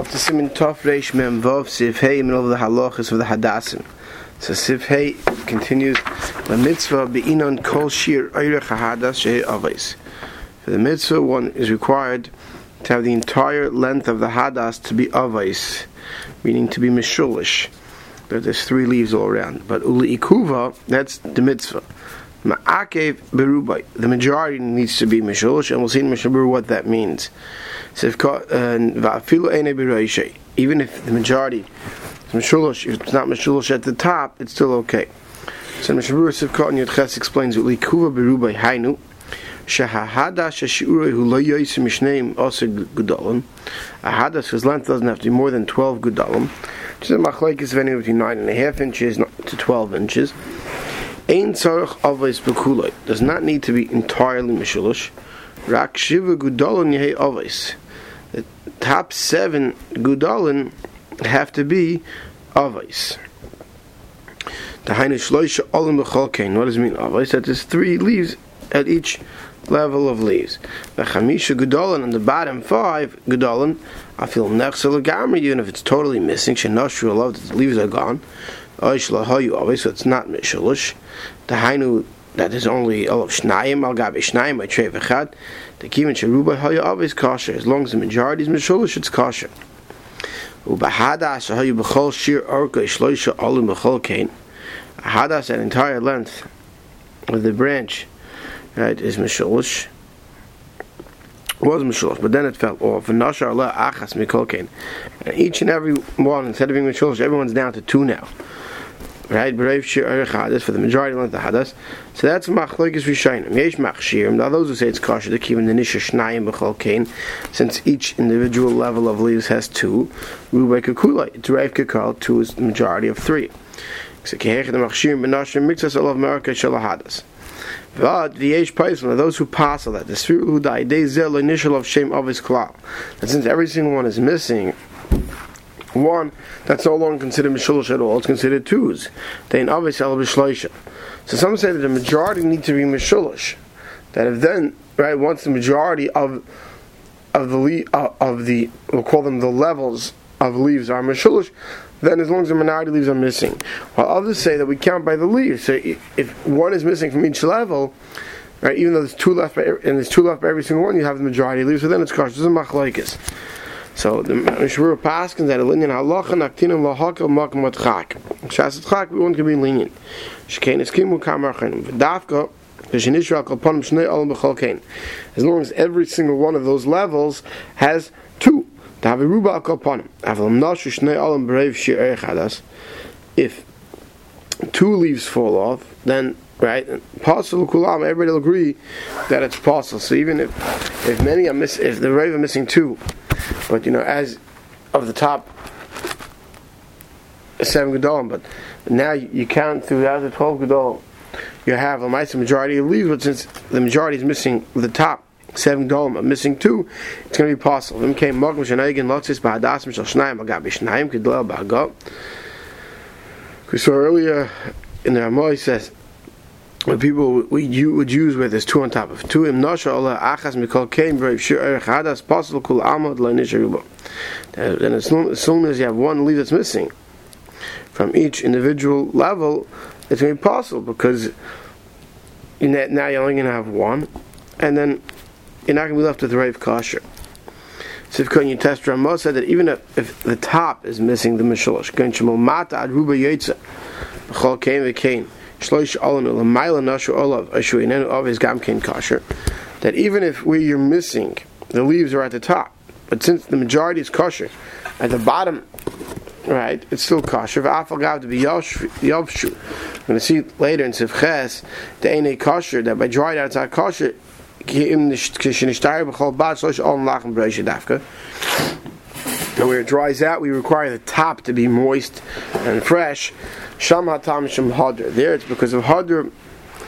Of the Simin Tov Reish Mem Vov Hey middle of the halachas of the Hadassim. So Hey continues the mitzvah beinon kol shir oirech hadas shehe avos. For the mitzvah, one is required to have the entire length of the hadas to be avos, meaning to be mishulish. There's three leaves all around. But uli ikuva, that's the mitzvah. Ma'akev. The majority needs to be mishulish, and we'll see in Mishabur what that means. Uh, Even if the majority is mishulish, if it's not mishulish at the top, it's still okay. So Mishabur Sivkot and Yudches explains uli kuva berubai hainu. Shahahadas Shashiurei who lo yosim mishneim also gudalim. A hadas whose length doesn't have to be more than twelve gudalim. Is a machlekes of between nine and a half inches to twelve inches. Ein avos bekuloi does not need to be entirely mishulish. Rak shiva gudalin yehei avos. The top seven gudalin have to be avos. The hainu shloisha olim. What does it mean avos? That there's three leaves at each level of leaves. The chamisha gudalin on the bottom five gudalin. I feel nechsel gamri even if it's totally missing. Shenashru love that the leaves are gone. Oishla ha you always, so it's not mishalish. The hainu that is only olav shnayim al gabi shnayim by trev echad. The kivin sheruba hayu avis kosher. As long as the majority is mishalish, it's kosher. Ubahadas hayu b'chol shir orka shloisha olim b'chol kain. Hadas, an entire length of the branch, right, is mishalish was Mishlosh, but then it fell off. And Achas. Each and every one, instead of being Mishlosh, everyone's down to two now right? Berev shir hadas for the majority of the hadas. So that's machlokes rishayim. Yesh machshirim. Now those who say it's kosher, the nisha shnayim b'chol kain, since each individual level of leaves has two. Rubei kakula. It's reiv kakal. Two is the majority of three. So kehech the machshirim benashim mixas olav merka shalahadas. But the age person, those who pass that the spirit who died, they zel initial of shame of his klal. And since every single one is missing, one that's no longer considered mishulish at all, it's considered twos. They in avis el. So some say that the majority need to be mishulish. That if then, right, once the majority of of the uh, of the we'll call them the levels of leaves are mishulish, then as long as the minority leaves are missing. While others say that we count by the leaves. So if one is missing from each level, right, even though there's two left by, and there's two left by every single one, you have the majority leaves. So then it's kosher. This is machlokes. So the Mishmur Paskin that a lenient halacha naktinim lahakal makam atchak. Shas atchak we want to be lenient. Shkein eskimu kamarchen v'dafka. As long as every single one of those levels has two. If two leaves fall off, then right? Possible kulam, everybody will agree that it's possible. So even if if many are miss, if the rave are missing two, but you know, as of the top seven gedolim, but now you, count through the other twelve gedolim, you have a nice majority of leaves, but since the majority is missing the top seven gedolim, missing two, it's going to be possible. Them came magam shenaygen lotzis ba'adas mishal shnayim agav b'shnayim kedlel ba'agav. We saw earlier in the Ramah, he says what people we you would use where there's two on top of two im nasha Allah achas mikol kein brave shir hadas possible kul amad la then as soon, as you have one leaf that's missing from each individual level it's going to be possible because now you're only going to have one and then you're not going to be left with rave kosher so if you test Ramah said that even if, if the top is missing the mishalosh, going shemol mata ad ruba yetza, b'chol kein v'kein, shloish olanu l'mayla nashu olav ashuinenu of his gamkin kosher. That even if where you're missing, the leaves are at the top, but since the majority is kosher, at the bottom, right, it's still kosher. V'afal to be yavshu. We're going to see later in Sivches, the ain't kosher, that by drying out it's not kosher, where it dries out, we require the top to be moist and fresh. There it's because of hadr,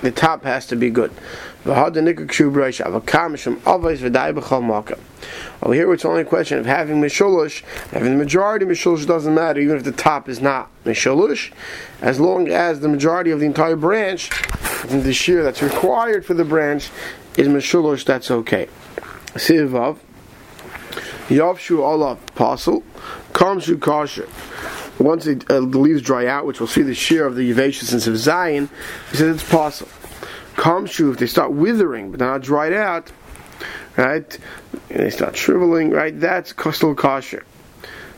the top has to be good. Over here it's only a question of having mishulush. Having the majority of mishulush doesn't matter, even if the top is not mishulush. As long as the majority of the entire branch, the shear that's required for the branch, is mishulush, that's okay. Sivav. Yavshu olav apostle, kamshu kasher. Once it, uh, the leaves dry out, which we'll see the shear of the Yevashis of Zion, he says it's possible. Kamshu, if they start withering, but they're not dried out, right, and they start shriveling, right, that's still kosher.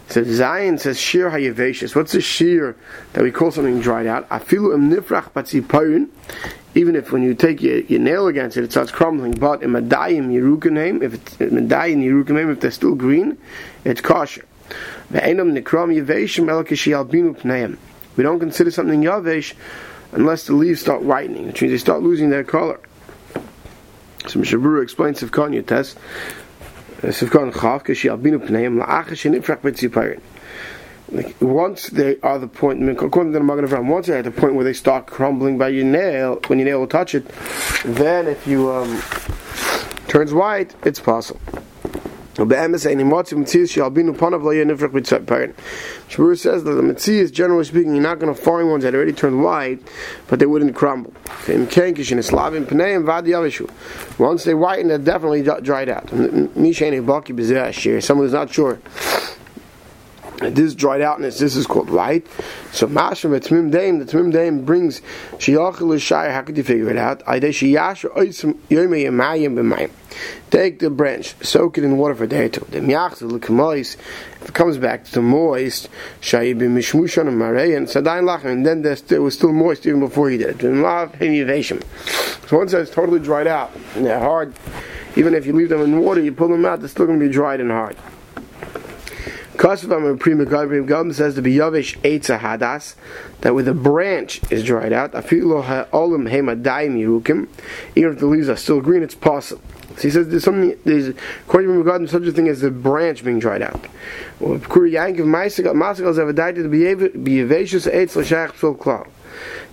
So Zion says shear hayavashis. What's the shear that we call something dried out? Afilu im nifrach batzipayin. Even if when you take your, your, nail against it, it starts crumbling. But in medayim yerukanim, if it's medayim yerukanim, if they're still green, it's kosher. We don't consider something yavesh unless the leaves start whitening, which means they start losing their color. So Mishabura explains Sivkan Yates uh, Sivkan Chav Kashi Albinu Pneim La'achash Nifrak Betzipayin. Once they are the point, according to the Magen Avraham, once they're at the point where they start crumbling by your nail, when your nail will touch it, then if you um, turns white, it's possible. Shmur says that the Metzias, generally speaking, you're not going to find ones that already turned white, but they wouldn't crumble. Once they whiten, they're definitely dried out. Someone who's not sure this dried outness, this is called white. So Mashim the Tmim Daim, the Tmim Daim brings Shiachel Shai, how could you figure it out? Take the branch, soak it in water for a day or two. If it comes back to moist, and then it was still moist even before he did it. So once it's totally dried out, and they're hard, even if you leave them in water, you pull them out, they're still going to be dried and hard. Kasvam Pri Megadim says to be Yavish Eitza Hadas, that with a branch is dried out, Afilo Ha'olim Hemadayim Yerukim, even if the leaves are still green, it's possible. So he says there's something, there's, according to Megadim, such a thing as the branch being dried out. Well, Kuri Yankiv Masikal have died to be Yavashus Eitz Lashach Psil Klal.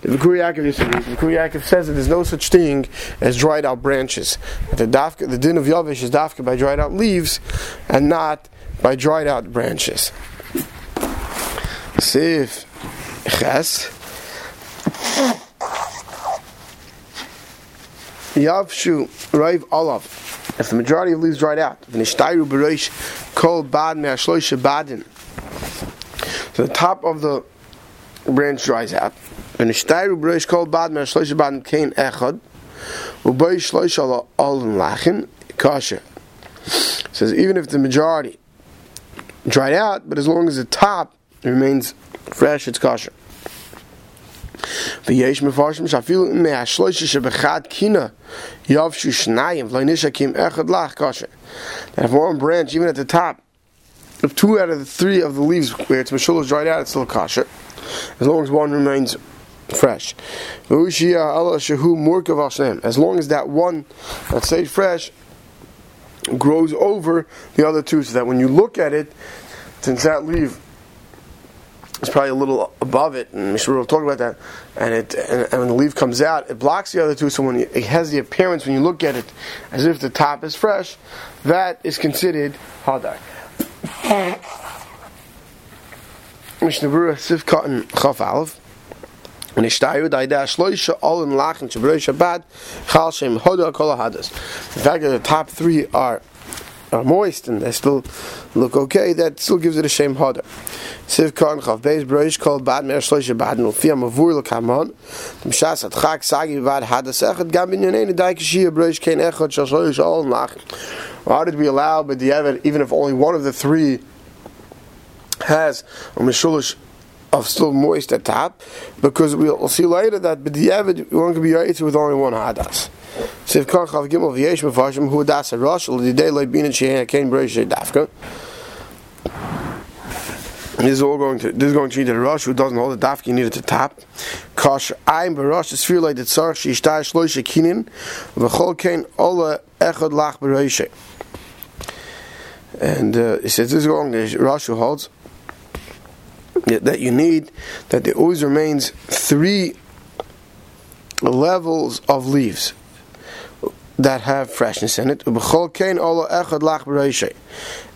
The Vikuri Yaakov. The Yaakov says that there's no such thing as dried out branches. The, dafka, the din of Yavish is dafka by dried out leaves and not by dried out branches. Sif Ches Yavshu Raiv Olav. If the majority of leaves dried out, V'nishtayru B'reish Kol Bad Me'ashloisha Badin. So the top of the branch dries out V'nishtayru B'reish Kol Bad Me'ashloisha Badin Kain Echad. U'bai Shloisha Alin Lachin Kasha. Says even if the majority dried out, but as long as the top remains fresh, it's kosher. ויש מפרשים שאפילו מהשלושה שבחד קינה יבשו שניים ולא נשקים אחד לך kosher. That if one branch, even at the top, if two out of the three of the leaves where its mashul is dried out, it's still kosher, as long as one remains fresh. As long as that one that stays fresh grows over the other two, so that when you look at it, since that leaf is probably a little above it, and Mishra will talk about that, and it and, and, when the leaf comes out, it blocks the other two. So when it has the appearance when you look at it as if the top is fresh, that is considered hadar. Mishnah Sif Cotton Chaf Aleph. Ishtayu daida shloisha all in lachin shabrei shabbat chal shem hoda kol hadas. The fact that the top three are are moist and they still look okay, that still gives it a shame hoda. Siv kan chav beis broish called bad mer shloisha bad no fia mavur lekamon. Dem shas at chak sagi hadas echad gam bin yonei daik shia broish kein echad shal all. Why did we allow but the even if only one of the three has a mishulish of still moist at top, because we'll see later that b'diavad one can be right with only one hadas. L'Didei Leibin and. This is all going to this is going to treat the Rosh who doesn't hold the dafka you need it to tap. Kosh Aim Barosh is feel like the Tzar Shishtai Shloisha Kinin V'chol Kain Ola Echad Lach Breish. And uh, he says this is going the Rosh who holds that you need that there always remains three levels of leaves that have freshness in it.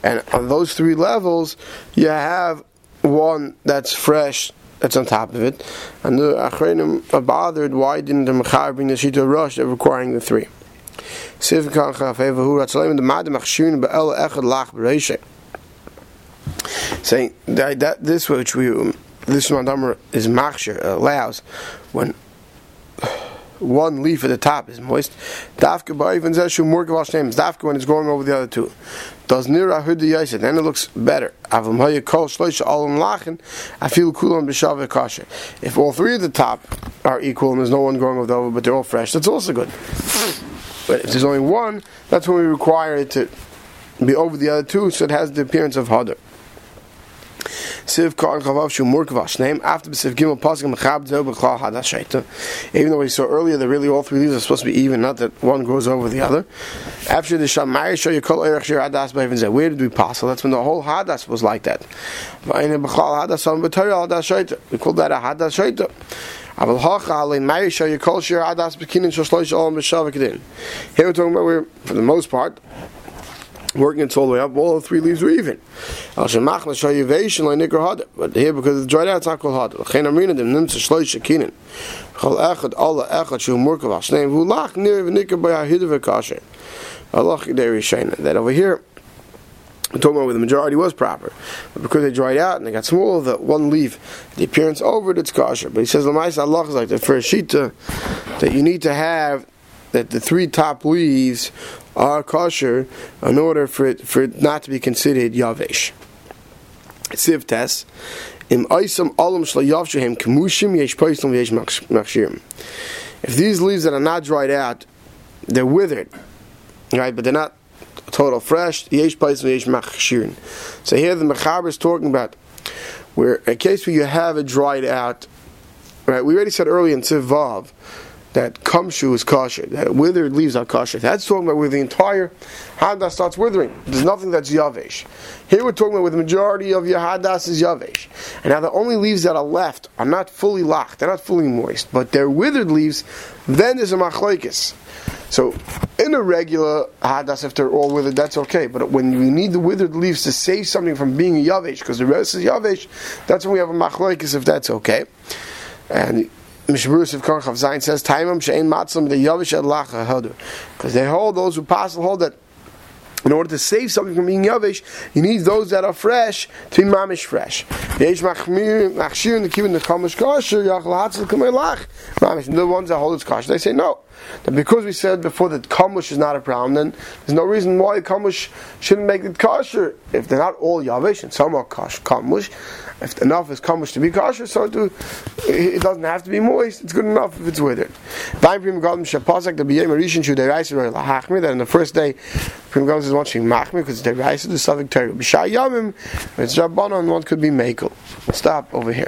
And on those three levels, you have one that's fresh, that's on top of it. And the Achrenim are bothered, why didn't the Mechar bring the Shita Rush of requiring the three? Saying that, that this which we this Mandamar is machshir uh, allows when one leaf at the top is moist. Dafka ba'ivin zeshu murkav al Dafka when it's going over the other two. Does nira hudi yaisid. Then it looks better. Avam haya kol shloisha alam lachen. I feel kulam b'shav kasha. If all three at the top are equal and there's no one going over the other, but they're all fresh, that's also good. But if there's only one, that's when we require it to be over the other two, so it has the appearance of hadar. Siv Chavav Shu After Siv Gimel Pasuk Mechab Zeh Hadash Even though we saw earlier that really all three leaves are supposed to be even, not that one grows over the other. After the Shamai Show Yekol Erech Shir Hadas B'Evin Zeh. Where did we pass? So that's when the whole Hadas was like that. V'Ayin Hadash Shaita. We call that a Hadas Shaita. Here we're talking about where, for the most part, working it all the way up, all the three leaves are even. But here, because it's dried out, it's not called hada. L'chein amrina dem nimtza shloish shekinin. Chol echad alla echad shu murkav al shneim v'ulach nir v'nikar b'yahidu v'kasher. Allah chidei rishayna. That over here, we're talking about where the majority was proper. But because they dried out and they got small, the one leaf, the appearance over it, it's kosher. But he says, Lamais Allah is like the first shita, that you need to have that the three top leaves are kosher in order for it, for it not to be considered yavesh. Siv test. If these leaves that are not dried out, they're withered, right? But they're not total fresh. So here the mechaber is talking about where a case where you have it dried out, right? We already said earlier in Siv Vav that kumshu is kosher, that withered leaves are kosher. That's talking about where the entire hadas starts withering. There's nothing that's yavesh. Here we're talking about where the majority of your hadas is yavesh. And now the only leaves that are left are not fully locked, they're not fully moist, but they're withered leaves, then there's a machlaikis. So, in a regular hadas, if they're all withered, that's okay. But when you need the withered leaves to save something from being yavesh, because the rest is yavesh, that's when we have a machlaikis if that's okay. And Mishburus of Korchav Zayin says, Taimam she'en matzam the yavish lacha hadu. Because they hold, those who pass hold that in order to save something from being yavish, you need those that are fresh to be mamish fresh. The ones that hold its kosher, they say no. That because we said before that kamush is not a problem, then there's no reason why kamush shouldn't make it kosher. If they're not all yavish and some are kosher, kamush, if enough is kamush to be kosher, so to, it doesn't have to be moist. It's good enough if it's withered. That in the first day, Prim is watching machmir because it's the Raisa the Savik Torah. B'shai Yamim, it's Rabbanon, one could be makel. Stop over here.